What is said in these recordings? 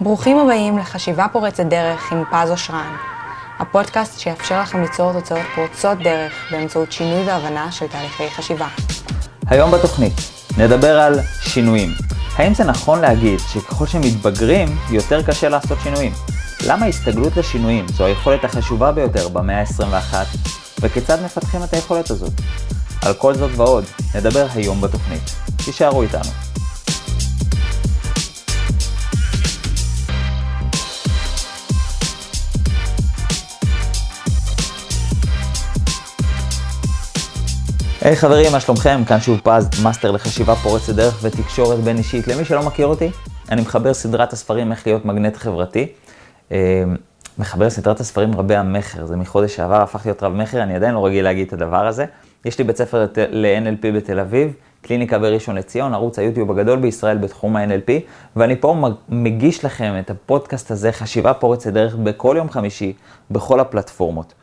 ברוכים הבאים לחשיבה פורצת דרך עם פז אושרן, הפודקאסט שיאפשר לכם ליצור תוצאות פורצות דרך באמצעות שינוי והבנה של תהליכי חשיבה. היום בתוכנית נדבר על שינויים. האם זה נכון להגיד שככל שמתבגרים, יותר קשה לעשות שינויים? למה הסתגלות לשינויים זו היכולת החשובה ביותר במאה ה-21, וכיצד מפתחים את היכולת הזאת? על כל זאת ועוד נדבר היום בתוכנית. תישארו איתנו. היי, חברים, מה שלומכם? כאן שוב פז, מאסטר לחשיבה פורצת דרך ותקשורת בין אישית. למי שלא מכיר אותי, אני מחבר סדרת הספרים איך להיות מגנט חברתי. אה, מחבר סדרת הספרים רבי המכר, זה מחודש שעבר, הפך להיות רב מכר, אני עדיין לא רגיל להגיד את הדבר הזה. יש לי בית ספר ל-NLP בתל אביב, קליניקה בראשון לציון, ערוץ היוטיוב הגדול בישראל בתחום ה-NLP, ואני פה מגיש לכם את הפודקאסט הזה, חשיבה פורצת דרך, בכל יום חמישי, בכל הפלטפורמות.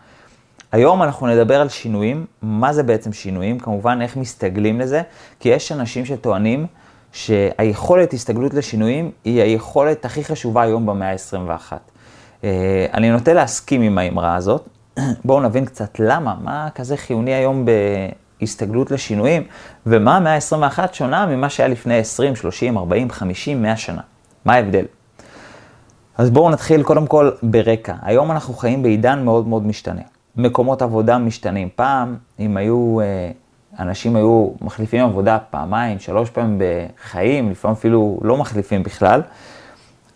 היום אנחנו נדבר על שינויים, מה זה בעצם שינויים, כמובן איך מסתגלים לזה, כי יש אנשים שטוענים שהיכולת הסתגלות לשינויים היא היכולת הכי חשובה היום במאה ה-21. אה, אני נוטה להסכים עם האמרה הזאת. בואו נבין קצת למה, מה כזה חיוני היום בהסתגלות לשינויים, ומה המאה ה-21 שונה ממה שהיה לפני 20, 30, 40, 50, 100 שנה. מה ההבדל? אז בואו נתחיל קודם כל ברקע. היום אנחנו חיים בעידן מאוד מאוד משתנה. מקומות עבודה משתנים. פעם, אם היו, אה, אנשים היו מחליפים עבודה פעמיים, שלוש פעמים בחיים, לפעמים אפילו לא מחליפים בכלל,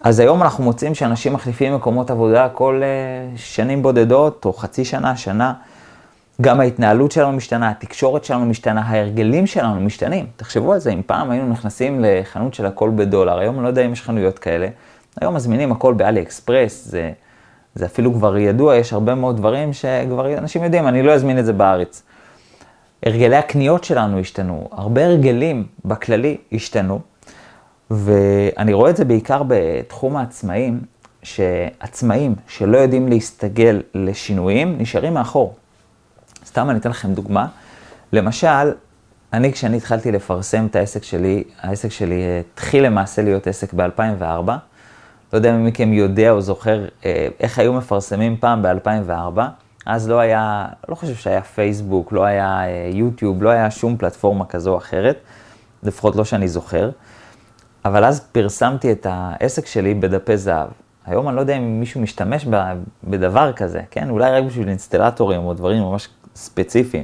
אז היום אנחנו מוצאים שאנשים מחליפים מקומות עבודה כל uh, שנים בודדות, או חצי שנה, שנה. גם ההתנהלות שלנו משתנה, התקשורת שלנו משתנה, ההרגלים שלנו משתנים. תחשבו על זה, אם פעם היינו נכנסים לחנות של הכל בדולר, היום אני לא יודע אם יש חנויות כאלה, היום מזמינים הכל באלי אקספרס, זה, זה אפילו כבר ידוע, יש הרבה מאוד דברים שכבר אנשים יודעים, אני לא אזמין את זה בארץ. הרגלי הקניות שלנו השתנו, הרבה הרגלים בכללי השתנו. ואני רואה את זה בעיקר בתחום העצמאים, שעצמאים שלא יודעים להסתגל לשינויים, נשארים מאחור. סתם אני אתן לכם דוגמה. למשל, אני כשאני התחלתי לפרסם את העסק שלי, העסק שלי התחיל למעשה להיות עסק ב-2004. לא יודע אם מכם יודע או זוכר אה, איך היו מפרסמים פעם ב-2004. אז לא היה, לא חושב שהיה פייסבוק, לא היה אה, יוטיוב, לא היה שום פלטפורמה כזו או אחרת, לפחות לא שאני זוכר. אבל אז פרסמתי את העסק שלי בדפי זהב. היום אני לא יודע אם מישהו משתמש בדבר כזה, כן? אולי רק בשביל אינסטלטורים או דברים ממש ספציפיים.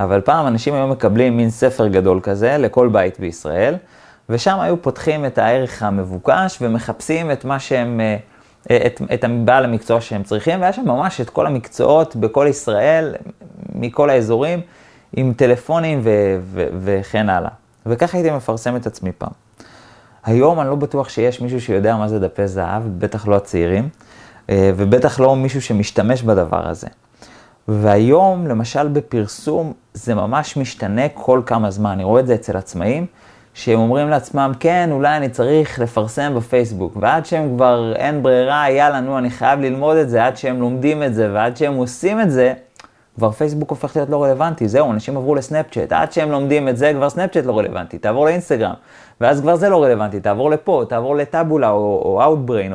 אבל פעם אנשים היו מקבלים מין ספר גדול כזה לכל בית בישראל, ושם היו פותחים את הערך המבוקש ומחפשים את מה שהם, אה, את, את הבעל המקצוע שהם צריכים, והיה שם ממש את כל המקצועות בכל ישראל, מכל האזורים, עם טלפונים ו, ו, וכן הלאה. וככה הייתי מפרסם את עצמי פעם. היום אני לא בטוח שיש מישהו שיודע מה זה דפי זהב, בטח לא הצעירים, אה, ובטח לא מישהו שמשתמש בדבר הזה. והיום, למשל בפרסום, זה ממש משתנה כל כמה זמן. אני רואה את זה אצל עצמאים, שהם אומרים לעצמם, כן, אולי אני צריך לפרסם בפייסבוק, ועד שהם כבר אין ברירה, יאללה, נו, אני חייב ללמוד את זה, עד שהם לומדים את זה, ועד שהם עושים את זה, כבר פייסבוק הופך להיות לא רלוונטי, זהו, אנשים עברו לסנאפצ'אט, עד שהם לומדים את זה, כבר סנאפצ'אט לא רלוונטי, תעבור לאינסטגרם, ואז כבר זה לא רלוונטי, תעבור לפה, תעבור לטאבולה או אאוטבריין.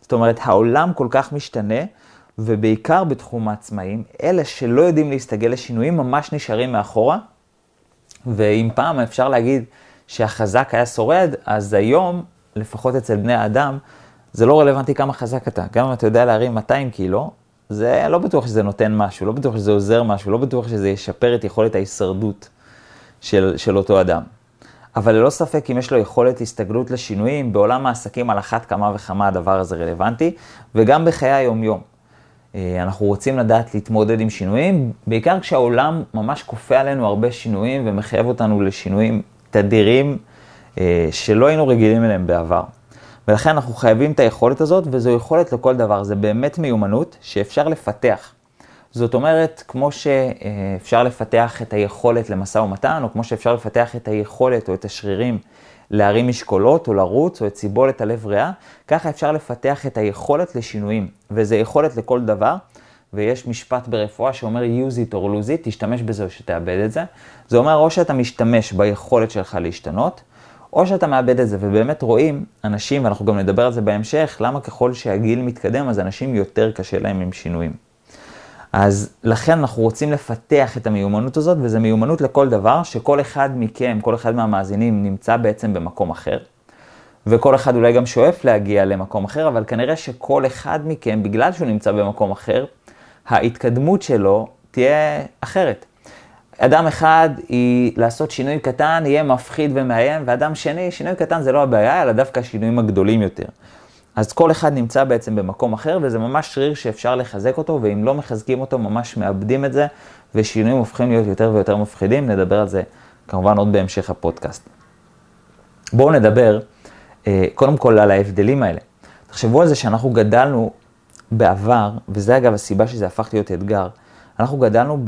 זאת אומרת, העולם כל כך משתנה, ובעיקר בתחום העצמאים, אלה שלא יודעים להסתגל לשינויים ממש נשארים מאחורה, ואם פעם אפשר להגיד שהחזק היה שורד, אז היום, לפחות אצל בני האדם, זה לא רלוונטי כמה חזק אתה. גם אם אתה יודע להרים 200 קילו, זה לא בטוח שזה נותן משהו, לא בטוח שזה עוזר משהו, לא בטוח שזה ישפר את יכולת ההישרדות של, של אותו אדם. אבל ללא ספק, אם יש לו יכולת הסתגלות לשינויים, בעולם העסקים על אחת כמה וכמה הדבר הזה רלוונטי, וגם בחיי היומיום. אה, אנחנו רוצים לדעת להתמודד עם שינויים, בעיקר כשהעולם ממש כופה עלינו הרבה שינויים ומחייב אותנו לשינויים תדירים אה, שלא היינו רגילים אליהם בעבר. ולכן אנחנו חייבים את היכולת הזאת, וזו יכולת לכל דבר. זה באמת מיומנות שאפשר לפתח. זאת אומרת, כמו שאפשר לפתח את היכולת למשא ומתן, או כמו שאפשר לפתח את היכולת או את השרירים להרים משקולות, או לרוץ, או את סיבולת הלב ריאה, ככה אפשר לפתח את היכולת לשינויים. וזו יכולת לכל דבר, ויש משפט ברפואה שאומר use it or lose it, תשתמש בזה או שתאבד את זה. זה אומר או שאתה משתמש ביכולת שלך להשתנות, או שאתה מאבד את זה, ובאמת רואים אנשים, ואנחנו גם נדבר על זה בהמשך, למה ככל שהגיל מתקדם, אז אנשים יותר קשה להם עם שינויים. אז לכן אנחנו רוצים לפתח את המיומנות הזאת, וזו מיומנות לכל דבר, שכל אחד מכם, כל אחד מהמאזינים נמצא בעצם במקום אחר. וכל אחד אולי גם שואף להגיע למקום אחר, אבל כנראה שכל אחד מכם, בגלל שהוא נמצא במקום אחר, ההתקדמות שלו תהיה אחרת. אדם אחד היא לעשות שינוי קטן, יהיה מפחיד ומאיים, ואדם שני, שינוי קטן זה לא הבעיה, אלא דווקא השינויים הגדולים יותר. אז כל אחד נמצא בעצם במקום אחר, וזה ממש שריר שאפשר לחזק אותו, ואם לא מחזקים אותו, ממש מאבדים את זה, ושינויים הופכים להיות יותר ויותר מפחידים. נדבר על זה כמובן עוד בהמשך הפודקאסט. בואו נדבר אה, קודם כל על ההבדלים האלה. תחשבו על זה שאנחנו גדלנו בעבר, וזה אגב הסיבה שזה הפך להיות אתגר, אנחנו גדלנו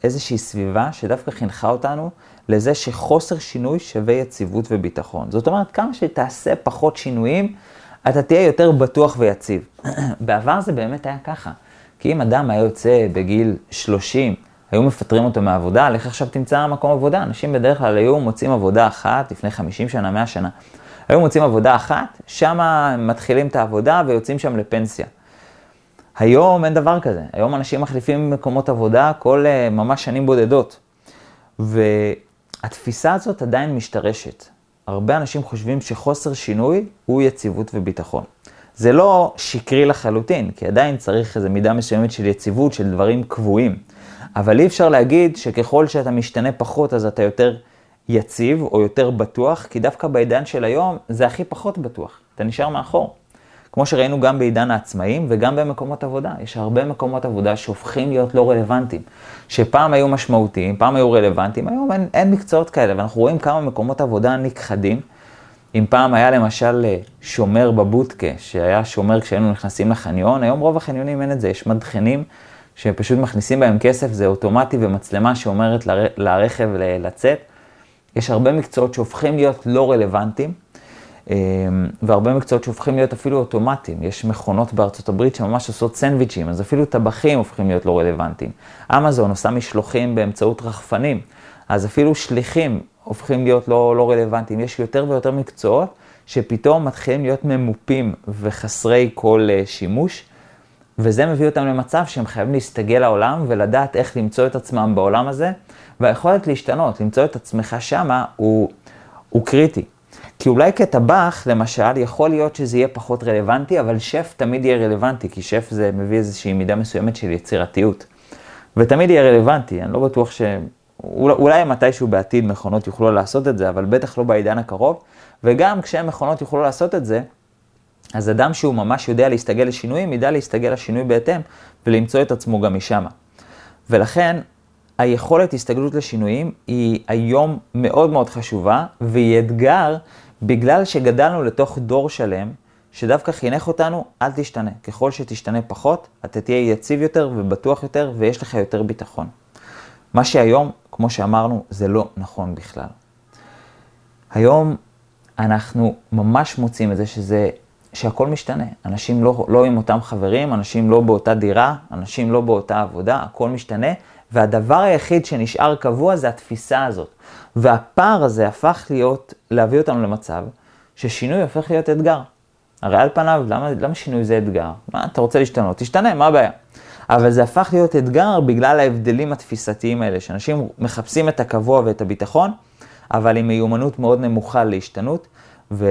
באיזושהי סביבה שדווקא חינכה אותנו לזה שחוסר שינוי שווה יציבות וביטחון. זאת אומרת, כמה שתעשה פחות שינויים, אתה תהיה יותר בטוח ויציב. בעבר זה באמת היה ככה. כי אם אדם היה יוצא בגיל 30, היו מפטרים אותו מהעבודה, לך עכשיו תמצא מקום עבודה. אנשים בדרך כלל היו מוצאים עבודה אחת לפני 50 שנה, 100 שנה. היו מוצאים עבודה אחת, שם מתחילים את העבודה ויוצאים שם לפנסיה. היום אין דבר כזה, היום אנשים מחליפים מקומות עבודה כל uh, ממש שנים בודדות. והתפיסה הזאת עדיין משתרשת. הרבה אנשים חושבים שחוסר שינוי הוא יציבות וביטחון. זה לא שקרי לחלוטין, כי עדיין צריך איזו מידה מסוימת של יציבות, של דברים קבועים. אבל אי אפשר להגיד שככל שאתה משתנה פחות, אז אתה יותר יציב או יותר בטוח, כי דווקא בעידן של היום זה הכי פחות בטוח. אתה נשאר מאחור. כמו שראינו גם בעידן העצמאים וגם במקומות עבודה. יש הרבה מקומות עבודה שהופכים להיות לא רלוונטיים. שפעם היו משמעותיים, פעם היו רלוונטיים, היום אין, אין מקצועות כאלה, ואנחנו רואים כמה מקומות עבודה נכחדים. אם פעם היה למשל אה, שומר בבודקה, שהיה שומר כשהיינו נכנסים לחניון, היום רוב החניונים אין את זה, יש מדחנים שפשוט מכניסים בהם כסף, זה אוטומטי ומצלמה שאומרת לר... לרכב לצאת. יש הרבה מקצועות שהופכים להיות לא רלוונטיים, והרבה מקצועות שהופכים להיות אפילו אוטומטיים. יש מכונות בארצות הברית שממש עושות סנדוויצ'ים, אז אפילו טבחים הופכים להיות לא רלוונטיים. אמזון עושה משלוחים באמצעות רחפנים, אז אפילו שליחים הופכים להיות לא, לא רלוונטיים. יש יותר ויותר מקצועות שפתאום מתחילים להיות ממופים וחסרי כל uh, שימוש, וזה מביא אותם למצב שהם חייבים להסתגל לעולם ולדעת איך למצוא את עצמם בעולם הזה, והיכולת להשתנות, למצוא את עצמך שמה, הוא, הוא קריטי. כי אולי כטבח, למשל, יכול להיות שזה יהיה פחות רלוונטי, אבל שף תמיד יהיה רלוונטי, כי שף זה מביא איזושהי מידה מסוימת של יצירתיות. ותמיד יהיה רלוונטי, אני לא בטוח ש... אולי מתישהו בעתיד מכונות יוכלו לעשות את זה, אבל בטח לא בעידן הקרוב. וגם כשמכונות יוכלו לעשות את זה, אז אדם שהוא ממש יודע להסתגל לשינויים, ידע להסתגל לשינוי בהתאם, ולמצוא את עצמו גם משם. ולכן, היכולת הסתגלות לשינויים היא היום מאוד מאוד חשובה, והיא אתגר בגלל שגדלנו לתוך דור שלם, שדווקא חינך אותנו, אל תשתנה. ככל שתשתנה פחות, אתה תהיה יציב יותר ובטוח יותר, ויש לך יותר ביטחון. מה שהיום, כמו שאמרנו, זה לא נכון בכלל. היום אנחנו ממש מוצאים את זה שזה, שהכל משתנה. אנשים לא, לא עם אותם חברים, אנשים לא באותה דירה, אנשים לא באותה עבודה, הכל משתנה, והדבר היחיד שנשאר קבוע זה התפיסה הזאת. והפער הזה הפך להיות, להביא אותנו למצב ששינוי הופך להיות אתגר. הרי על פניו, למה, למה שינוי זה אתגר? מה, אתה רוצה להשתנות? תשתנה, מה הבעיה? אבל זה הפך להיות אתגר בגלל ההבדלים התפיסתיים האלה, שאנשים מחפשים את הקבוע ואת הביטחון, אבל עם מיומנות מאוד נמוכה להשתנות, ו,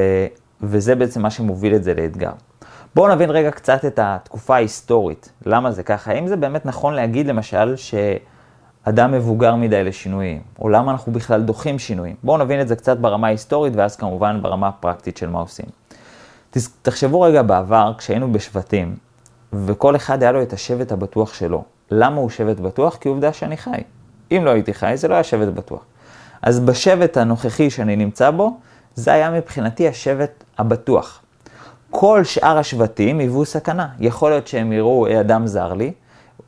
וזה בעצם מה שמוביל את זה לאתגר. בואו נבין רגע קצת את התקופה ההיסטורית, למה זה ככה. האם זה באמת נכון להגיד למשל שאדם מבוגר מדי לשינויים, או למה אנחנו בכלל דוחים שינויים? בואו נבין את זה קצת ברמה ההיסטורית, ואז כמובן ברמה הפרקטית של מה עושים. תחשבו רגע בעבר, כשהיינו בשבטים, וכל אחד היה לו את השבט הבטוח שלו. למה הוא שבט בטוח? כי עובדה שאני חי. אם לא הייתי חי, זה לא היה שבט בטוח. אז בשבט הנוכחי שאני נמצא בו, זה היה מבחינתי השבט הבטוח. כל שאר השבטים היוו סכנה. יכול להיות שהם יראו אה, אדם זר לי,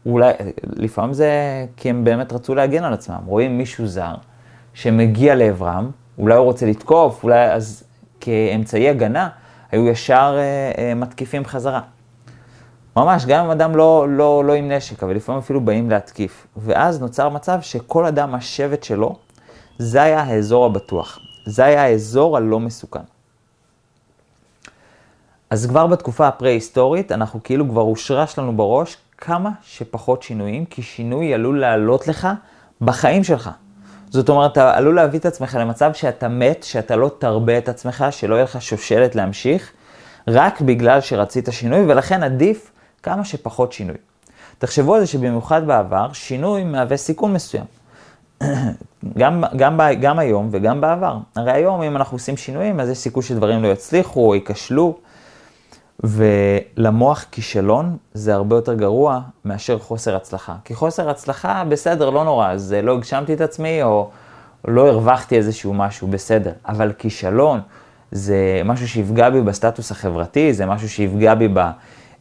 אולי, לפעמים זה כי הם באמת רצו להגן על עצמם. רואים מישהו זר שמגיע לעברם, אולי הוא רוצה לתקוף, אולי אז כאמצעי הגנה, היו ישר אה, אה, מתקיפים חזרה. ממש, גם אם אדם לא, לא, לא עם נשק, אבל לפעמים אפילו באים להתקיף. ואז נוצר מצב שכל אדם, השבט שלו, זה היה האזור הבטוח. זה היה האזור הלא מסוכן. אז כבר בתקופה הפרה-היסטורית, אנחנו כאילו כבר הושרש לנו בראש כמה שפחות שינויים, כי שינוי עלול לעלות לך בחיים שלך. זאת אומרת, אתה עלול להביא את עצמך למצב שאתה מת, שאתה לא תרבה את עצמך, שלא יהיה לך שושלת להמשיך, רק בגלל שרצית שינוי, ולכן עדיף כמה שפחות שינוי. תחשבו על זה שבמיוחד בעבר, שינוי מהווה סיכון מסוים. גם, גם, גם היום וגם בעבר. הרי היום, אם אנחנו עושים שינויים, אז יש סיכוי שדברים לא יצליחו או ייכשלו. ולמוח כישלון זה הרבה יותר גרוע מאשר חוסר הצלחה. כי חוסר הצלחה, בסדר, לא נורא, אז לא הגשמתי את עצמי או לא הרווחתי איזשהו משהו, בסדר. אבל כישלון זה משהו שיפגע בי בסטטוס החברתי, זה משהו שיפגע בי ב,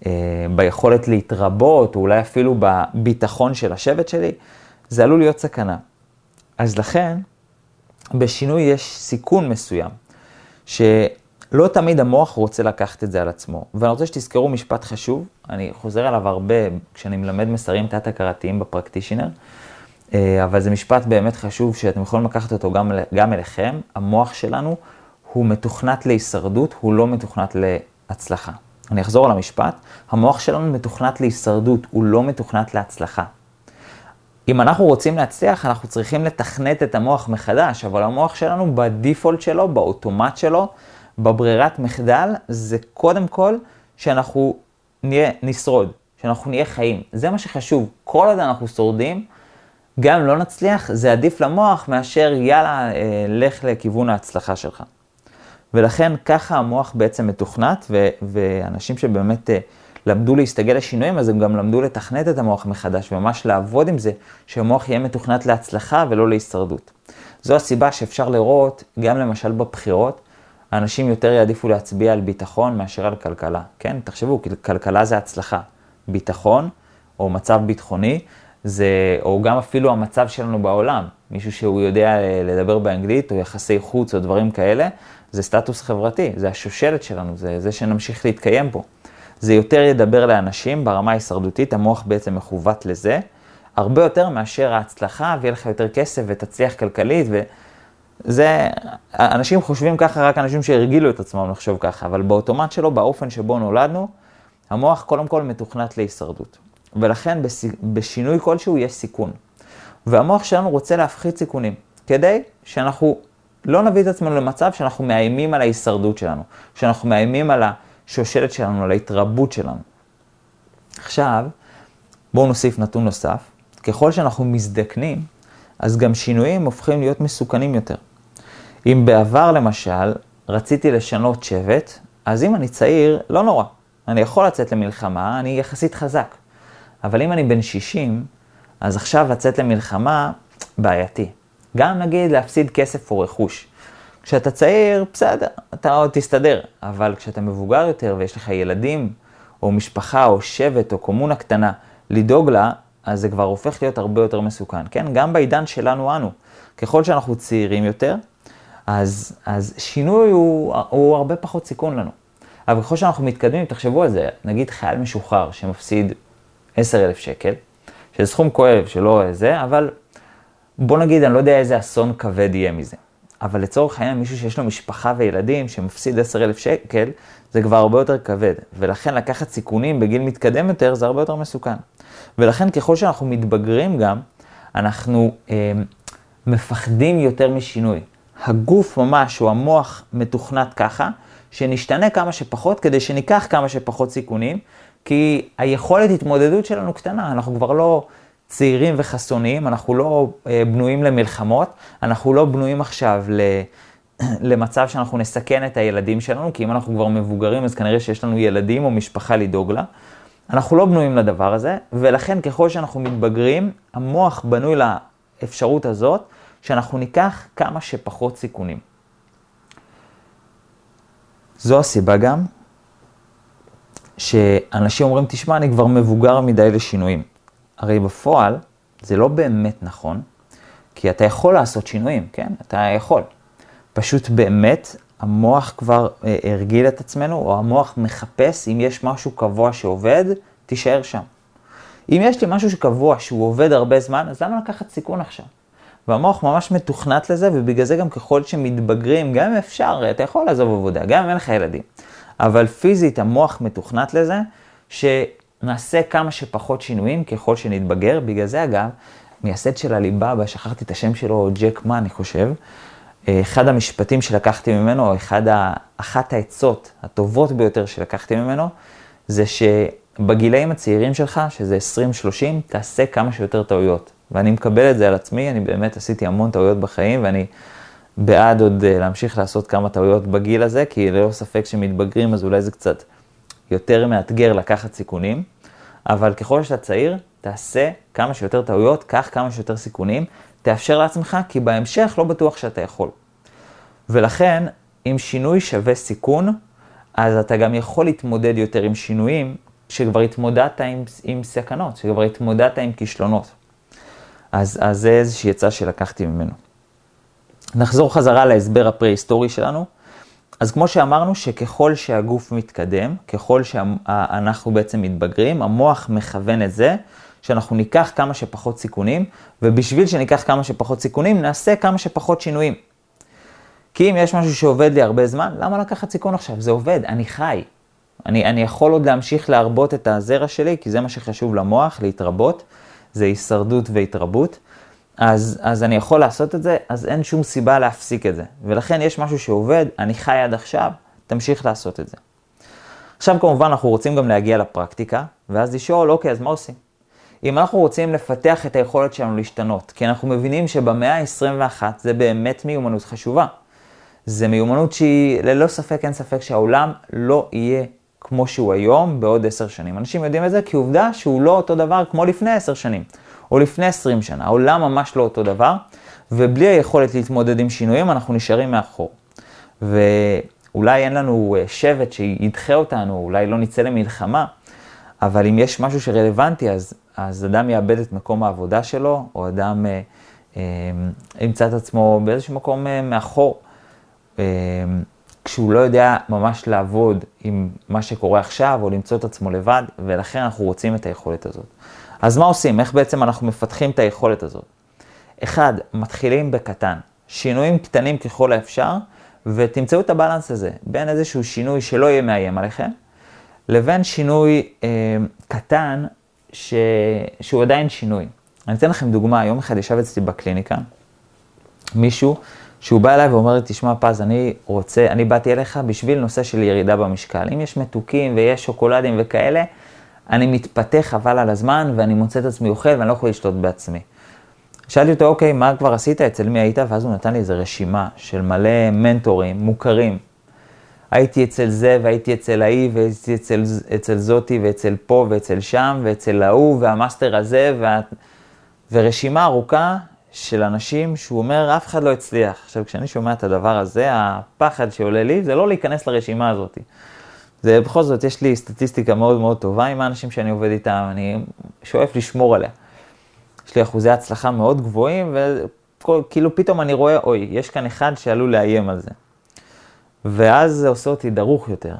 אה, ביכולת להתרבות, או אולי אפילו בביטחון של השבט שלי, זה עלול להיות סכנה. אז לכן, בשינוי יש סיכון מסוים, ש... לא תמיד המוח רוצה לקחת את זה על עצמו. ואני רוצה שתזכרו משפט חשוב, אני חוזר עליו הרבה כשאני מלמד מסרים תת-הכרתיים בפרקטישנר, אה, אבל זה משפט באמת חשוב שאתם יכולים לקחת אותו גם, גם אליכם. המוח שלנו הוא מתוכנת להישרדות, הוא לא מתוכנת להצלחה. אני אחזור על המשפט, המוח שלנו מתוכנת להישרדות, הוא לא מתוכנת להצלחה. אם אנחנו רוצים להצליח, אנחנו צריכים לתכנת את המוח מחדש, אבל המוח שלנו בדיפולט שלו, באוטומט שלו, בברירת מחדל זה קודם כל שאנחנו נהיה, נשרוד, שאנחנו נהיה חיים. זה מה שחשוב. כל עוד אנחנו שורדים, גם אם לא נצליח, זה עדיף למוח מאשר יאללה, אה, לך לכיוון ההצלחה שלך. ולכן ככה המוח בעצם מתוכנת, ו- ואנשים שבאמת אה, למדו להסתגל לשינויים, אז הם גם למדו לתכנת את המוח מחדש, וממש לעבוד עם זה, שהמוח יהיה מתוכנת להצלחה ולא להישרדות. זו הסיבה שאפשר לראות, גם למשל בבחירות, אנשים יותר יעדיפו להצביע על ביטחון מאשר על כלכלה. כן, תחשבו, כלכלה זה הצלחה. ביטחון, או מצב ביטחוני, זה, או גם אפילו המצב שלנו בעולם. מישהו שהוא יודע לדבר באנגלית, או יחסי חוץ, או דברים כאלה, זה סטטוס חברתי, זה השושלת שלנו, זה זה שנמשיך להתקיים פה. זה יותר ידבר לאנשים ברמה ההישרדותית, המוח בעצם מכוות לזה, הרבה יותר מאשר ההצלחה, ויהיה לך יותר כסף ותצליח כלכלית, ו... זה, אנשים חושבים ככה, רק אנשים שהרגילו את עצמם לחשוב ככה, אבל באוטומט שלו, באופן שבו נולדנו, המוח קודם כל מתוכנת להישרדות. ולכן בשינוי כלשהו יש סיכון. והמוח שלנו רוצה להפחית סיכונים, כדי שאנחנו לא נביא את עצמנו למצב שאנחנו מאיימים על ההישרדות שלנו, שאנחנו מאיימים על השושלת שלנו, על ההתרבות שלנו. עכשיו, בואו נוסיף נתון נוסף. ככל שאנחנו מזדקנים, אז גם שינויים הופכים להיות מסוכנים יותר. אם בעבר למשל רציתי לשנות שבט, אז אם אני צעיר, לא נורא. אני יכול לצאת למלחמה, אני יחסית חזק. אבל אם אני בן 60, אז עכשיו לצאת למלחמה, בעייתי. גם נגיד להפסיד כסף או רכוש. כשאתה צעיר, בסדר, אתה עוד תסתדר. אבל כשאתה מבוגר יותר ויש לך ילדים, או משפחה, או שבט, או קומונה קטנה, לדאוג לה, אז זה כבר הופך להיות הרבה יותר מסוכן. כן, גם בעידן שלנו אנו. ככל שאנחנו צעירים יותר, אז, אז שינוי הוא, הוא הרבה פחות סיכון לנו. אבל ככל שאנחנו מתקדמים, תחשבו על זה, נגיד חייל משוחרר שמפסיד 10,000 שקל, שזה סכום כואב שלא זה, אבל בוא נגיד, אני לא יודע איזה אסון כבד יהיה מזה. אבל לצורך העניין, מישהו שיש לו משפחה וילדים שמפסיד 10,000 שקל, זה כבר הרבה יותר כבד. ולכן לקחת סיכונים בגיל מתקדם יותר, זה הרבה יותר מסוכן. ולכן ככל שאנחנו מתבגרים גם, אנחנו אה, מפחדים יותר משינוי. הגוף ממש, או המוח, מתוכנת ככה, שנשתנה כמה שפחות, כדי שניקח כמה שפחות סיכונים, כי היכולת התמודדות שלנו קטנה, אנחנו כבר לא צעירים וחסוניים, אנחנו לא אה, בנויים למלחמות, אנחנו לא בנויים עכשיו ל... למצב שאנחנו נסכן את הילדים שלנו, כי אם אנחנו כבר מבוגרים, אז כנראה שיש לנו ילדים או משפחה לדאוג לה. אנחנו לא בנויים לדבר הזה, ולכן ככל שאנחנו מתבגרים, המוח בנוי לאפשרות הזאת, שאנחנו ניקח כמה שפחות סיכונים. זו הסיבה גם שאנשים אומרים, תשמע, אני כבר מבוגר מדי לשינויים. הרי בפועל זה לא באמת נכון, כי אתה יכול לעשות שינויים, כן? אתה יכול. פשוט באמת המוח כבר אה, הרגיל את עצמנו, או המוח מחפש אם יש משהו קבוע שעובד, תישאר שם. אם יש לי משהו שקבוע שהוא עובד הרבה זמן, אז למה לקחת סיכון עכשיו? והמוח ממש מתוכנת לזה, ובגלל זה גם ככל שמתבגרים, גם אם אפשר, אתה יכול לעזוב עבודה, גם אם אין לך ילדים. אבל פיזית המוח מתוכנת לזה, שנעשה כמה שפחות שינויים ככל שנתבגר. בגלל זה אגב, מייסד של הליבאבא, שכחתי את השם שלו, ג'ק מה אני חושב, אחד המשפטים שלקחתי ממנו, אחד ה, אחת העצות הטובות ביותר שלקחתי ממנו, זה שבגילאים הצעירים שלך, שזה 20-30, תעשה כמה שיותר טעויות. ואני מקבל את זה על עצמי, אני באמת עשיתי המון טעויות בחיים, ואני בעד עוד אה, להמשיך לעשות כמה טעויות בגיל הזה, כי ללא ספק שמתבגרים, אז אולי זה קצת יותר מאתגר לקחת סיכונים. אבל ככל שאתה צעיר, תעשה כמה שיותר טעויות, קח כמה שיותר סיכונים, תאפשר לעצמך, כי בהמשך לא בטוח שאתה יכול. ולכן, אם שינוי שווה סיכון, אז אתה גם יכול להתמודד יותר עם שינויים, שכבר התמודדת עם, עם סכנות, שכבר התמודדת עם כישלונות. אז, אז זה איזושהי עצה שלקחתי ממנו. נחזור חזרה להסבר הפרה-היסטורי שלנו. אז כמו שאמרנו, שככל שהגוף מתקדם, ככל שאנחנו בעצם מתבגרים, המוח מכוון את זה שאנחנו ניקח כמה שפחות סיכונים, ובשביל שניקח כמה שפחות סיכונים, נעשה כמה שפחות שינויים. כי אם יש משהו שעובד לי הרבה זמן, למה לקחת סיכון עכשיו? זה עובד, אני חי. אני, אני יכול עוד להמשיך להרבות את הזרע שלי, כי זה מה שחשוב למוח, להתרבות. זה הישרדות והתרבות. אז, אז אני יכול לעשות את זה, אז אין שום סיבה להפסיק את זה. ולכן יש משהו שעובד, אני חי עד עכשיו, תמשיך לעשות את זה. עכשיו כמובן אנחנו רוצים גם להגיע לפרקטיקה, ואז לשאול, אוקיי, אז מה עושים? אם אנחנו רוצים לפתח את היכולת שלנו להשתנות, כי אנחנו מבינים שבמאה ה-21 זה באמת מיומנות חשובה. זה מיומנות שהיא, ללא ספק, אין ספק שהעולם לא יהיה כמו שהוא היום בעוד עשר שנים. אנשים יודעים את זה כי עובדה שהוא לא אותו דבר כמו לפני עשר שנים, או לפני עשרים שנה. העולם ממש לא אותו דבר, ובלי היכולת להתמודד עם שינויים, אנחנו נשארים מאחור. ואולי אין לנו אה, שבט שידחה אותנו, אולי לא נצא למלחמה, אבל אם יש משהו שרלוונטי, אז אז אדם יאבד את מקום העבודה שלו, או אדם אה, אה, ימצא את עצמו באיזשהו מקום אה, מאחור, אה, כשהוא לא יודע ממש לעבוד עם מה שקורה עכשיו, או למצוא את עצמו לבד, ולכן אנחנו רוצים את היכולת הזאת. אז מה עושים? איך בעצם אנחנו מפתחים את היכולת הזאת? אחד, מתחילים בקטן. שינויים קטנים ככל האפשר, ותמצאו את הבלנס הזה, בין איזשהו שינוי שלא יהיה מאיים עליכם, לבין שינוי אה, קטן ש... שהוא עדיין שינוי. אני אתן לכם דוגמה, יום אחד ישב אצלי בקליניקה, מישהו שהוא בא אליי ואומר לי, תשמע פז, אני רוצה, אני באתי אליך בשביל נושא של ירידה במשקל. אם יש מתוקים ויש שוקולדים וכאלה, אני מתפתח חבל על הזמן ואני מוצא את עצמי אוכל ואני לא יכול לשתות בעצמי. שאלתי אותו, אוקיי, מה כבר עשית? אצל מי היית? ואז הוא נתן לי איזו רשימה של מלא מנטורים מוכרים, הייתי אצל זה, והייתי אצל ההיא, והייתי אצל, אצל זאתי, ואצל פה, ואצל שם, ואצל ההוא, והמאסטר הזה, וה... ורשימה ארוכה של אנשים שהוא אומר, אף אחד לא הצליח. עכשיו, כשאני שומע את הדבר הזה, הפחד שעולה לי, זה לא להיכנס לרשימה הזאת. זה בכל זאת, יש לי סטטיסטיקה מאוד מאוד טובה עם האנשים שאני עובד איתם, אני שואף לשמור עליה. יש לי אחוזי הצלחה מאוד גבוהים, וכאילו פתאום אני רואה, אוי, יש כאן אחד שעלול לאיים על זה. ואז זה עושה אותי דרוך יותר.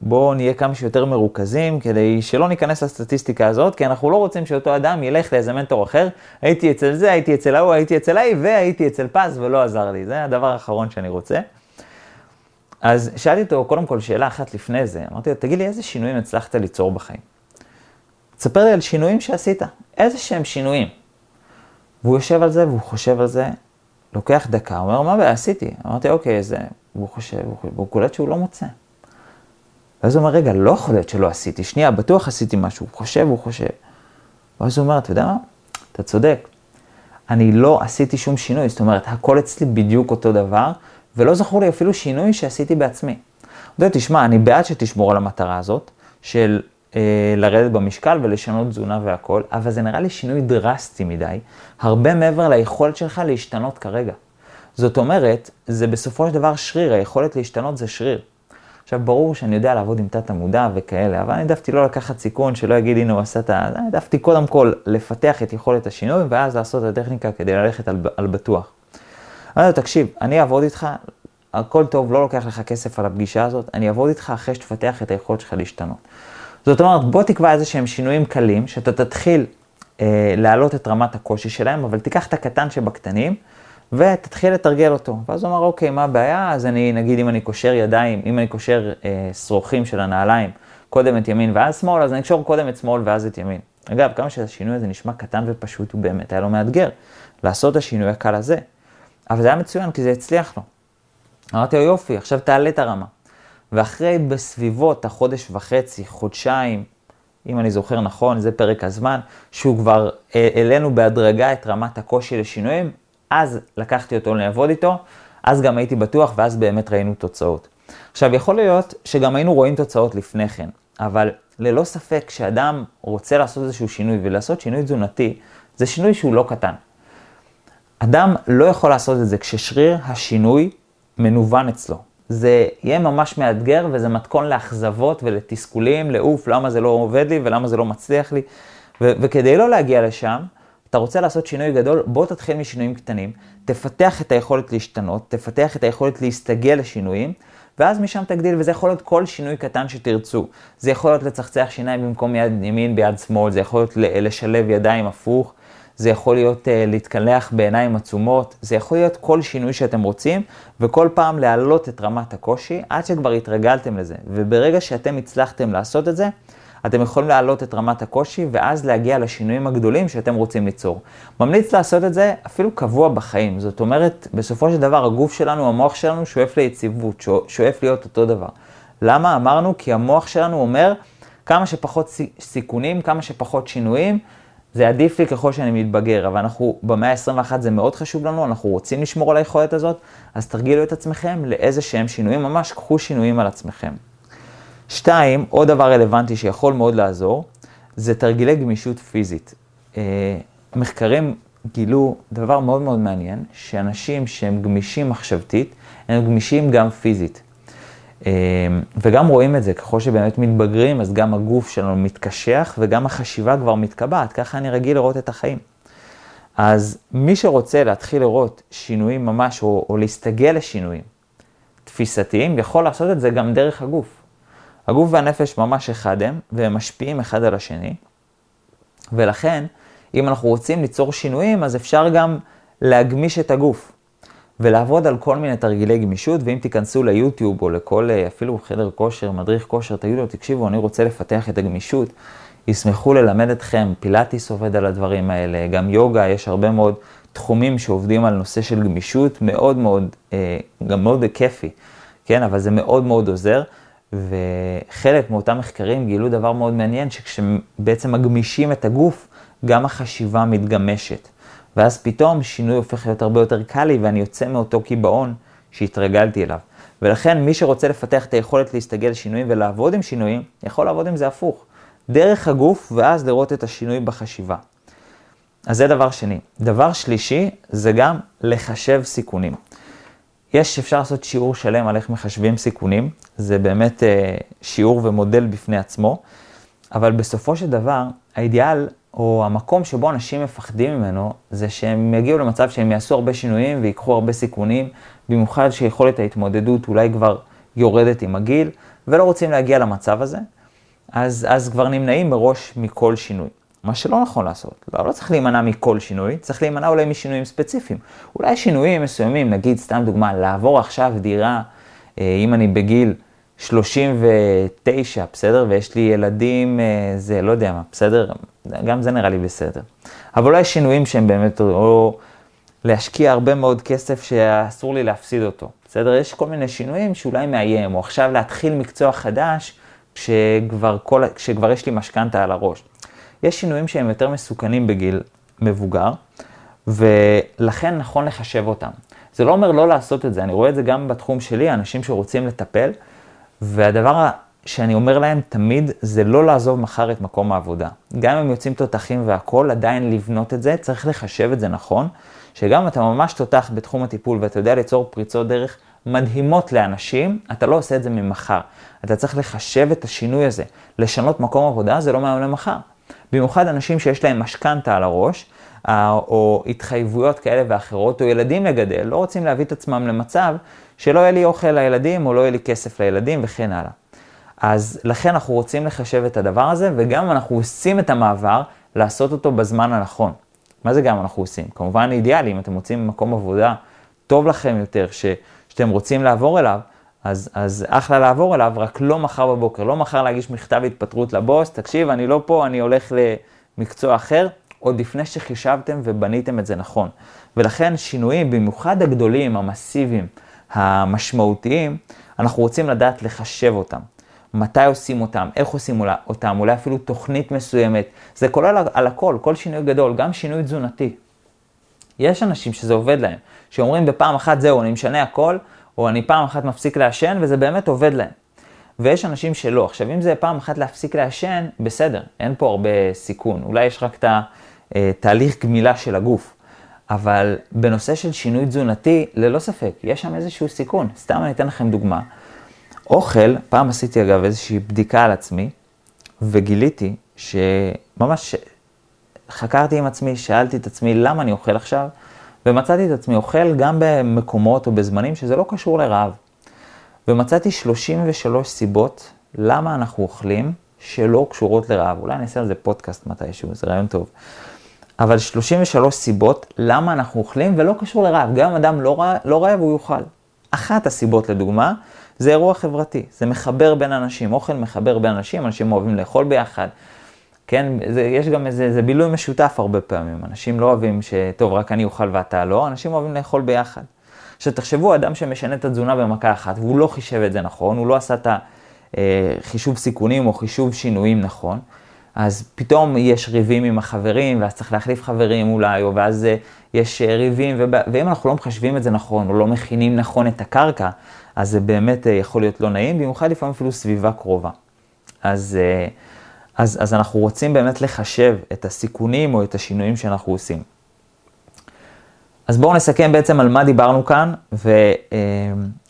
בואו נהיה כמה שיותר מרוכזים כדי שלא ניכנס לסטטיסטיקה הזאת, כי אנחנו לא רוצים שאותו אדם ילך לאיזה מנטור אחר, הייתי אצל זה, הייתי אצל ההוא, הייתי אצל ההיא, והייתי אצל פז ולא עזר לי. זה הדבר האחרון שאני רוצה. אז שאלתי אותו קודם כל שאלה אחת לפני זה, אמרתי לו, תגיד לי, איזה שינויים הצלחת ליצור בחיים? תספר לי על שינויים שעשית, איזה שהם שינויים. והוא יושב על זה והוא חושב על זה, לוקח דקה, אומר, מה בעיה, עשיתי. אמרתי, אוקיי, זה והוא חושב, והוא קולט שהוא לא מוצא. ואז הוא אומר, רגע, לא יכול להיות שלא עשיתי, שנייה, בטוח עשיתי משהו, הוא חושב, הוא חושב. ואז הוא אומר, אתה יודע מה? אתה צודק. אני לא עשיתי שום שינוי, זאת אומרת, הכל אצלי בדיוק אותו דבר, ולא זכור לי אפילו שינוי שעשיתי בעצמי. אתה יודע, תשמע, אני בעד שתשמור על המטרה הזאת, של אה, לרדת במשקל ולשנות תזונה והכל, אבל זה נראה לי שינוי דרסטי מדי, הרבה מעבר ליכולת שלך להשתנות כרגע. זאת אומרת, זה בסופו של דבר שריר, היכולת להשתנות זה שריר. עכשיו, ברור שאני יודע לעבוד עם תת המודע וכאלה, אבל אני העדפתי לא לקחת סיכון, שלא יגיד, הנה הוא עשה את ה... אני העדפתי קודם כל לפתח את יכולת השינוי, ואז לעשות את הטכניקה כדי ללכת על, על בטוח. אבל תקשיב, אני אעבוד איתך, הכל טוב, לא לוקח לך כסף על הפגישה הזאת, אני אעבוד איתך אחרי שתפתח את היכולת שלך להשתנות. זאת אומרת, בוא תקבע איזה שהם שינויים קלים, שאתה תתחיל אה, להעלות את רמת הקושי שלהם, אבל תיקח את הקטן שבקטנים ותתחיל לתרגל אותו. ואז הוא אמר, אוקיי, מה הבעיה? אז אני, נגיד, אם אני קושר ידיים, אם אני קושר אה, שרוכים של הנעליים, קודם את ימין ואז שמאל, אז אני אקשור קודם את שמאל ואז את ימין. אגב, כמה שהשינוי הזה נשמע קטן ופשוט, הוא באמת היה לו מאתגר. לעשות את השינוי הקל הזה. אבל זה היה מצוין, כי זה הצליח לו. אמרתי לו, יופי, עכשיו תעלה את הרמה. ואחרי בסביבות החודש וחצי, חודשיים, אם אני זוכר נכון, זה פרק הזמן, שהוא כבר העלינו בהדרגה את רמת הקושי לשינויים, אז לקחתי אותו לעבוד איתו, אז גם הייתי בטוח, ואז באמת ראינו תוצאות. עכשיו, יכול להיות שגם היינו רואים תוצאות לפני כן, אבל ללא ספק, כשאדם רוצה לעשות איזשהו שינוי, ולעשות שינוי תזונתי, זה שינוי שהוא לא קטן. אדם לא יכול לעשות את זה כששריר השינוי מנוון אצלו. זה יהיה ממש מאתגר וזה מתכון לאכזבות ולתסכולים, לעוף, למה זה לא עובד לי ולמה זה לא מצליח לי. וכדי לא להגיע לשם, אתה רוצה לעשות שינוי גדול, בוא תתחיל משינויים קטנים, תפתח את היכולת להשתנות, תפתח את היכולת להסתגל לשינויים, ואז משם תגדיל, וזה יכול להיות כל שינוי קטן שתרצו. זה יכול להיות לצחצח שיניים במקום יד ימין ביד שמאל, זה יכול להיות לשלב ידיים הפוך, זה יכול להיות uh, להתקלח בעיניים עצומות, זה יכול להיות כל שינוי שאתם רוצים, וכל פעם להעלות את רמת הקושי עד שכבר התרגלתם לזה. וברגע שאתם הצלחתם לעשות את זה, אתם יכולים להעלות את רמת הקושי, ואז להגיע לשינויים הגדולים שאתם רוצים ליצור. ממליץ לעשות את זה אפילו קבוע בחיים. זאת אומרת, בסופו של דבר הגוף שלנו, המוח שלנו שואף ליציבות, שואף להיות אותו דבר. למה? אמרנו כי המוח שלנו אומר כמה שפחות סיכונים, כמה שפחות שינויים, זה עדיף לי ככל שאני מתבגר, אבל אנחנו במאה ה-21 זה מאוד חשוב לנו, אנחנו רוצים לשמור על היכולת הזאת, אז תרגילו את עצמכם לאיזה שהם שינויים, ממש קחו שינויים על עצמכם. שתיים, עוד דבר רלוונטי שיכול מאוד לעזור, זה תרגילי גמישות פיזית. אה, מחקרים גילו דבר מאוד מאוד מעניין, שאנשים שהם גמישים מחשבתית, הם גמישים גם פיזית. אה, וגם רואים את זה, ככל שבאמת מתבגרים, אז גם הגוף שלנו מתקשח וגם החשיבה כבר מתקבעת, ככה אני רגיל לראות את החיים. אז מי שרוצה להתחיל לראות שינויים ממש, או, או להסתגל לשינויים תפיסתיים, יכול לעשות את זה גם דרך הגוף. הגוף והנפש ממש אחד הם, והם משפיעים אחד על השני, ולכן, אם אנחנו רוצים ליצור שינויים, אז אפשר גם להגמיש את הגוף, ולעבוד על כל מיני תרגילי גמישות, ואם תיכנסו ליוטיוב או לכל, אה, אפילו חדר כושר, מדריך כושר, תגידו לו, תקשיבו, אני רוצה לפתח את הגמישות, ישמחו ללמד אתכם, פילאטיס עובד על הדברים האלה, גם יוגה, יש הרבה מאוד תחומים שעובדים על נושא של גמישות, מאוד מאוד, אה, גם מאוד כיפי, כן, אבל זה מאוד מאוד עוזר. וחלק מאותם מחקרים גילו דבר מאוד מעניין, שכשבעצם מגמישים את הגוף, גם החשיבה מתגמשת. ואז פתאום שינוי הופך להיות הרבה יותר קל לי, ואני יוצא מאותו קיבעון שהתרגלתי אליו. ולכן מי שרוצה לפתח את היכולת להסתגל לשינויים ולעבוד עם שינויים, יכול לעבוד עם זה הפוך. דרך הגוף, ואז לראות את השינוי בחשיבה. אז זה דבר שני. דבר שלישי, זה גם לחשב סיכונים. יש, אפשר לעשות שיעור שלם על איך מחשבים סיכונים, זה באמת אה, שיעור ומודל בפני עצמו, אבל בסופו של דבר, האידיאל, או המקום שבו אנשים מפחדים ממנו, זה שהם יגיעו למצב שהם יעשו הרבה שינויים ויקחו הרבה סיכונים, במיוחד שיכולת ההתמודדות אולי כבר יורדת עם הגיל, ולא רוצים להגיע למצב הזה, אז, אז כבר נמנעים מראש מכל שינוי. מה שלא נכון לעשות. לא, לא צריך להימנע מכל שינוי, צריך להימנע אולי משינויים ספציפיים. אולי שינויים מסוימים, נגיד, סתם דוגמה, לעבור עכשיו דירה, אה, אם אני בגיל 39, בסדר? ויש לי ילדים, אה, זה, לא יודע מה, בסדר? גם זה נראה לי בסדר. אבל אולי שינויים שהם באמת, או להשקיע הרבה מאוד כסף שאסור לי להפסיד אותו, בסדר? יש כל מיני שינויים שאולי מאיים, או עכשיו להתחיל מקצוע חדש, כשכבר, כל, כשכבר יש לי משכנתה על הראש. יש שינויים שהם יותר מסוכנים בגיל מבוגר, ולכן נכון לחשב אותם. זה לא אומר לא לעשות את זה, אני רואה את זה גם בתחום שלי, אנשים שרוצים לטפל, והדבר שאני אומר להם תמיד זה לא לעזוב מחר את מקום העבודה. גם אם הם יוצאים תותחים והכול, עדיין לבנות את זה, צריך לחשב את זה נכון, שגם אם אתה ממש תותח בתחום הטיפול ואתה יודע ליצור פריצות דרך מדהימות לאנשים, אתה לא עושה את זה ממחר. אתה צריך לחשב את השינוי הזה. לשנות מקום עבודה זה לא מהיום למחר. במיוחד אנשים שיש להם משכנתה על הראש, או התחייבויות כאלה ואחרות, או ילדים לגדל, לא רוצים להביא את עצמם למצב שלא יהיה לי אוכל לילדים, או לא יהיה לי כסף לילדים, וכן הלאה. אז לכן אנחנו רוצים לחשב את הדבר הזה, וגם אנחנו עושים את המעבר לעשות אותו בזמן הנכון. מה זה גם אנחנו עושים? כמובן אידיאלי, אם אתם מוצאים מקום עבודה טוב לכם יותר, ש, שאתם רוצים לעבור אליו, אז, אז אחלה לעבור אליו, רק לא מחר בבוקר, לא מחר להגיש מכתב התפטרות לבוס, תקשיב, אני לא פה, אני הולך למקצוע אחר, עוד לפני שחישבתם ובניתם את זה נכון. ולכן שינויים, במיוחד הגדולים, המסיביים, המשמעותיים, אנחנו רוצים לדעת לחשב אותם. מתי עושים אותם, איך עושים אותם, אולי אפילו תוכנית מסוימת. זה כולל על הכל, כל שינוי גדול, גם שינוי תזונתי. יש אנשים שזה עובד להם, שאומרים בפעם אחת זהו, אני משנה הכל, או אני פעם אחת מפסיק לעשן, וזה באמת עובד להם. ויש אנשים שלא. עכשיו, אם זה פעם אחת להפסיק לעשן, בסדר, אין פה הרבה סיכון. אולי יש רק את התהליך אה, גמילה של הגוף. אבל בנושא של שינוי תזונתי, ללא ספק, יש שם איזשהו סיכון. סתם אני אתן לכם דוגמה. אוכל, פעם עשיתי אגב איזושהי בדיקה על עצמי, וגיליתי שממש חקרתי עם עצמי, שאלתי את עצמי למה אני אוכל עכשיו, ומצאתי את עצמי אוכל גם במקומות או בזמנים שזה לא קשור לרעב. ומצאתי 33 סיבות למה אנחנו אוכלים שלא קשורות לרעב. אולי אני אעשה על זה פודקאסט מתישהו, זה רעיון טוב. אבל 33 סיבות למה אנחנו אוכלים ולא קשור לרעב. גם אם אדם לא, לא רעב, הוא יאכל. אחת הסיבות לדוגמה, זה אירוע חברתי, זה מחבר בין אנשים, אוכל מחבר בין אנשים, אנשים אוהבים לאכול ביחד. כן, זה, יש גם איזה, זה בילוי משותף הרבה פעמים. אנשים לא אוהבים שטוב, רק אני אוכל ואתה לא, אנשים אוהבים לאכול ביחד. עכשיו תחשבו, אדם שמשנה את התזונה במכה אחת, והוא לא חישב את זה נכון, הוא לא עשה את החישוב אה, סיכונים או חישוב שינויים נכון, אז פתאום יש ריבים עם החברים, ואז צריך להחליף חברים אולי, או ואז אה, יש אה, ריבים, ובא, ואם אנחנו לא מחשבים את זה נכון, או לא מכינים נכון את הקרקע, אז זה באמת יכול להיות לא נעים, במיוחד לפעמים אפילו סביבה קרובה. אז, אז, אז אנחנו רוצים באמת לחשב את הסיכונים או את השינויים שאנחנו עושים. אז בואו נסכם בעצם על מה דיברנו כאן ו, אה,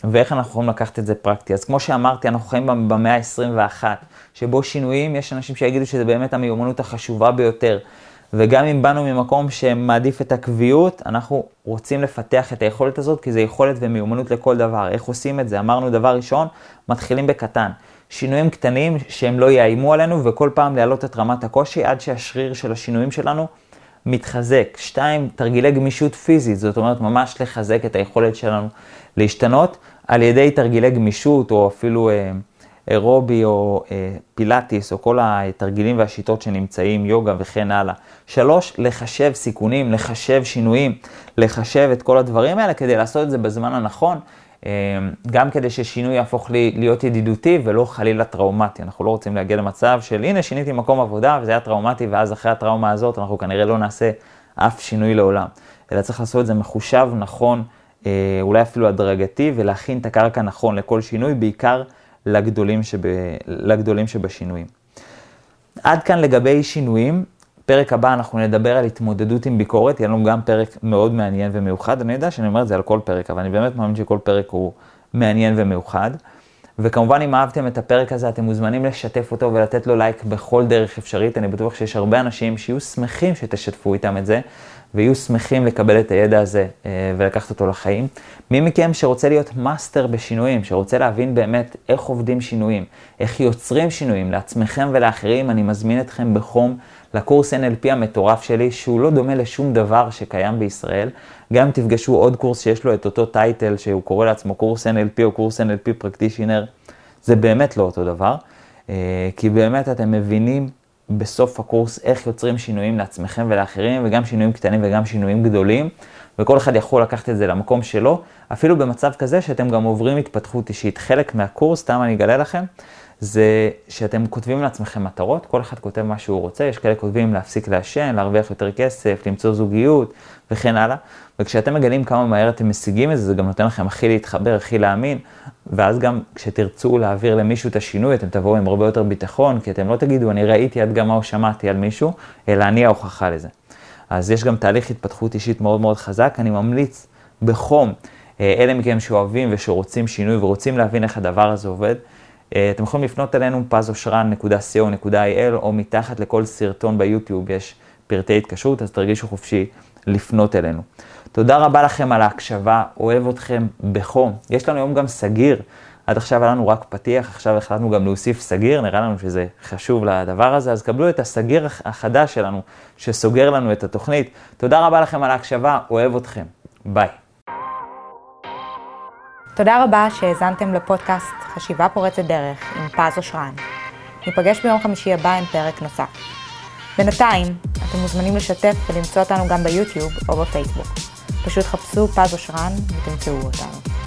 ואיך אנחנו יכולים לקחת את זה פרקטי. אז כמו שאמרתי, אנחנו חיים במאה ה-21, שבו שינויים, יש אנשים שיגידו שזה באמת המיומנות החשובה ביותר. וגם אם באנו ממקום שמעדיף את הקביעות, אנחנו רוצים לפתח את היכולת הזאת, כי זה יכולת ומיומנות לכל דבר. איך עושים את זה? אמרנו דבר ראשון, מתחילים בקטן. שינויים קטנים שהם לא יאיימו עלינו, וכל פעם להעלות את רמת הקושי עד שהשריר של השינויים שלנו מתחזק. שתיים, תרגילי גמישות פיזית, זאת אומרת ממש לחזק את היכולת שלנו להשתנות על ידי תרגילי גמישות או אפילו אה, אירובי או אה, פילאטיס או כל התרגילים והשיטות שנמצאים, יוגה וכן הלאה. שלוש, לחשב סיכונים, לחשב שינויים, לחשב את כל הדברים האלה כדי לעשות את זה בזמן הנכון. אמ, גם כדי ששינוי יהפוך לי להיות ידידותי ולא חלילה טראומטי. אנחנו לא רוצים להגיע למצב של הנה שיניתי מקום עבודה וזה היה טראומטי ואז אחרי הטראומה הזאת אנחנו כנראה לא נעשה אף שינוי לעולם. אלא צריך לעשות את זה מחושב, נכון, אה, אולי אפילו הדרגתי ולהכין את הקרקע נכון לכל שינוי, בעיקר לגדולים, שב, לגדולים שבשינויים. עד כאן לגבי שינויים. פרק הבא אנחנו נדבר על התמודדות עם ביקורת, יהיה לנו גם פרק מאוד מעניין ומיוחד, אני יודע שאני אומר את זה על כל פרק, אבל אני באמת מאמין שכל פרק הוא מעניין ומיוחד. וכמובן אם אהבתם את הפרק הזה אתם מוזמנים לשתף אותו ולתת לו לייק בכל דרך אפשרית, אני בטוח שיש הרבה אנשים שיהיו שמחים שתשתפו איתם את זה, ויהיו שמחים לקבל את הידע הזה אה, ולקחת אותו לחיים. מי מכם שרוצה להיות מאסטר בשינויים, שרוצה להבין באמת איך עובדים שינויים, איך יוצרים שינויים לעצמכם ולאחרים, אני מזמין אתכם בחום לקורס NLP המטורף שלי, שהוא לא דומה לשום דבר שקיים בישראל. גם תפגשו עוד קורס שיש לו את אותו title, שהוא קורא לעצמו קורס NLP או קורס NLP practitioner, זה באמת לא אותו דבר. אה, כי באמת אתם מבינים בסוף הקורס איך יוצרים שינויים לעצמכם ולאחרים, וגם שינויים קטנים וגם שינויים גדולים, וכל אחד יכול לקחת את זה למקום שלו, אפילו במצב כזה שאתם גם עוברים התפתחות אישית. חלק מהקורס, סתם אני אגלה לכם, זה שאתם כותבים לעצמכם מטרות, כל אחד כותב מה שהוא רוצה, יש כאלה כותבים להפסיק לעשן, להרוויח יותר כסף, למצוא זוגיות וכן הלאה. וכשאתם מגלים כמה מהר אתם משיגים את זה, זה גם נותן לכם הכי להתחבר, הכי להאמין, ואז גם כשתרצו להעביר למישהו את השינוי, אתם תבואו עם הרבה יותר ביטחון, כי אתם לא תגידו, אני ראיתי עד גם מה שמעתי על מישהו, אלא אני ההוכחה לזה. אז יש גם תהליך התפתחות אישית מאוד מאוד חזק, אני ממליץ בחום, אה, אלה מכם שאוהבים ושרוצים שינוי ורוצים להבין איך הדבר הזה עובד, אתם יכולים לפנות אלינו פזושרן.co.il או מתחת לכל סרטון ביוטיוב יש פרטי התקשרות, אז תרגישו חופשי לפנות אלינו. תודה רבה לכם על ההקשבה, אוהב אתכם בחום. יש לנו היום גם סגיר, עד עכשיו היה לנו רק פתיח, עכשיו החלטנו גם להוסיף סגיר, נראה לנו שזה חשוב לדבר הזה, אז קבלו את הסגיר החדש שלנו, שסוגר לנו את התוכנית. תודה רבה לכם על ההקשבה, אוהב אתכם. ביי. תודה רבה שהאזנתם לפודקאסט חשיבה פורצת דרך עם פז אושרן. ניפגש ביום חמישי הבא עם פרק נוסף. בינתיים, אתם מוזמנים לשתף ולמצוא אותנו גם ביוטיוב או בפייסבוק. פשוט חפשו פז אושרן ותמצאו אותנו.